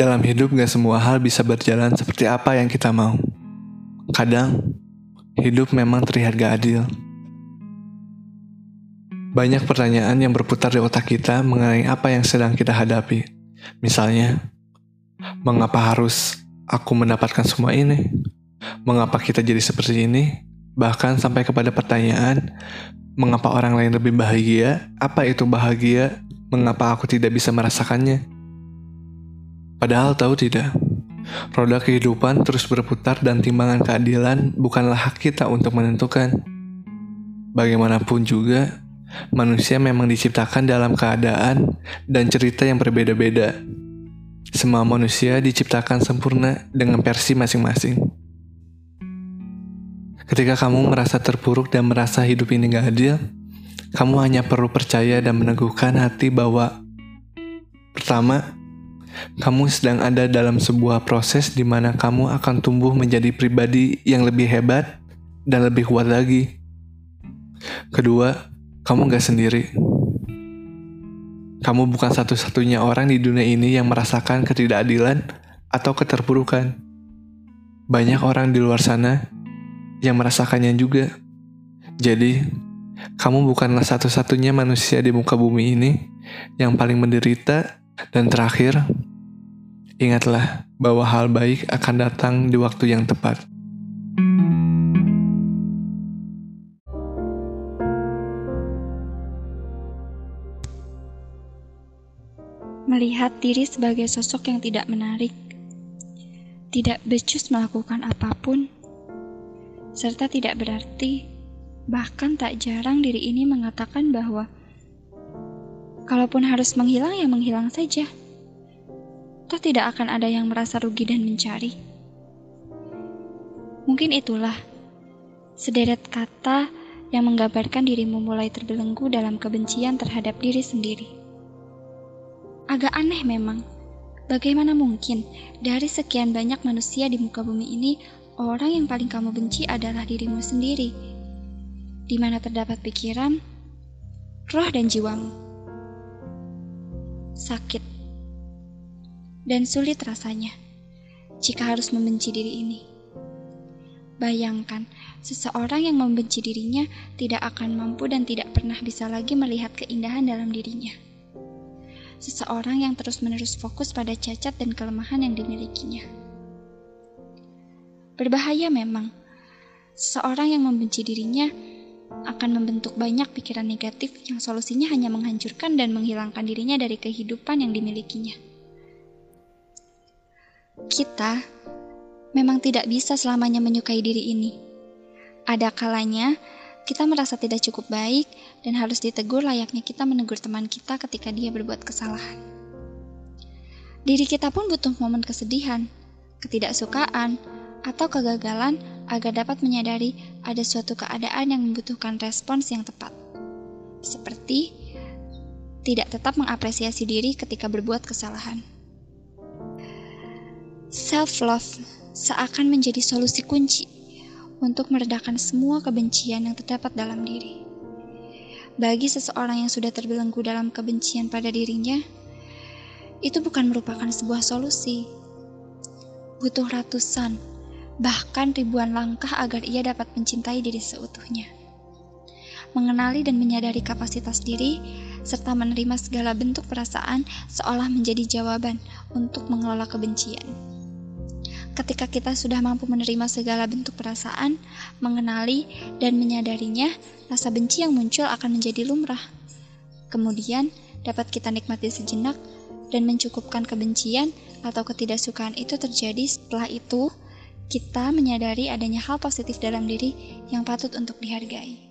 Dalam hidup gak semua hal bisa berjalan seperti apa yang kita mau. Kadang, hidup memang terlihat gak adil. Banyak pertanyaan yang berputar di otak kita mengenai apa yang sedang kita hadapi. Misalnya, mengapa harus aku mendapatkan semua ini? Mengapa kita jadi seperti ini? Bahkan sampai kepada pertanyaan, mengapa orang lain lebih bahagia? Apa itu bahagia? Mengapa aku tidak bisa merasakannya? Padahal tahu tidak, roda kehidupan terus berputar dan timbangan keadilan bukanlah hak kita untuk menentukan. Bagaimanapun juga, manusia memang diciptakan dalam keadaan dan cerita yang berbeda-beda. Semua manusia diciptakan sempurna dengan versi masing-masing. Ketika kamu merasa terpuruk dan merasa hidup ini gak adil, kamu hanya perlu percaya dan meneguhkan hati bahwa pertama, kamu sedang ada dalam sebuah proses di mana kamu akan tumbuh menjadi pribadi yang lebih hebat dan lebih kuat lagi. Kedua, kamu gak sendiri. Kamu bukan satu-satunya orang di dunia ini yang merasakan ketidakadilan atau keterpurukan. Banyak orang di luar sana yang merasakannya juga. Jadi, kamu bukanlah satu-satunya manusia di muka bumi ini yang paling menderita dan terakhir, ingatlah bahwa hal baik akan datang di waktu yang tepat. Melihat diri sebagai sosok yang tidak menarik, tidak becus melakukan apa pun, serta tidak berarti, bahkan tak jarang diri ini mengatakan bahwa Kalaupun harus menghilang, ya menghilang saja. Toh tidak akan ada yang merasa rugi dan mencari. Mungkin itulah sederet kata yang menggambarkan dirimu mulai terbelenggu dalam kebencian terhadap diri sendiri. Agak aneh memang, bagaimana mungkin dari sekian banyak manusia di muka bumi ini, orang yang paling kamu benci adalah dirimu sendiri, di mana terdapat pikiran, roh, dan jiwamu sakit, dan sulit rasanya jika harus membenci diri ini. Bayangkan, seseorang yang membenci dirinya tidak akan mampu dan tidak pernah bisa lagi melihat keindahan dalam dirinya. Seseorang yang terus-menerus fokus pada cacat dan kelemahan yang dimilikinya. Berbahaya memang, seseorang yang membenci dirinya akan membentuk banyak pikiran negatif yang solusinya hanya menghancurkan dan menghilangkan dirinya dari kehidupan yang dimilikinya. Kita memang tidak bisa selamanya menyukai diri ini. Ada kalanya kita merasa tidak cukup baik dan harus ditegur layaknya kita menegur teman kita ketika dia berbuat kesalahan. Diri kita pun butuh momen kesedihan, ketidaksukaan, atau kegagalan agar dapat menyadari ada suatu keadaan yang membutuhkan respons yang tepat. Seperti tidak tetap mengapresiasi diri ketika berbuat kesalahan. Self-love seakan menjadi solusi kunci untuk meredakan semua kebencian yang terdapat dalam diri. Bagi seseorang yang sudah terbelenggu dalam kebencian pada dirinya, itu bukan merupakan sebuah solusi. Butuh ratusan, bahkan ribuan langkah agar ia dapat mencintai diri seutuhnya. Mengenali dan menyadari kapasitas diri, serta menerima segala bentuk perasaan seolah menjadi jawaban untuk mengelola kebencian. Ketika kita sudah mampu menerima segala bentuk perasaan, mengenali dan menyadarinya, rasa benci yang muncul akan menjadi lumrah. Kemudian, dapat kita nikmati sejenak dan mencukupkan kebencian atau ketidaksukaan itu terjadi setelah itu kita menyadari adanya hal positif dalam diri yang patut untuk dihargai.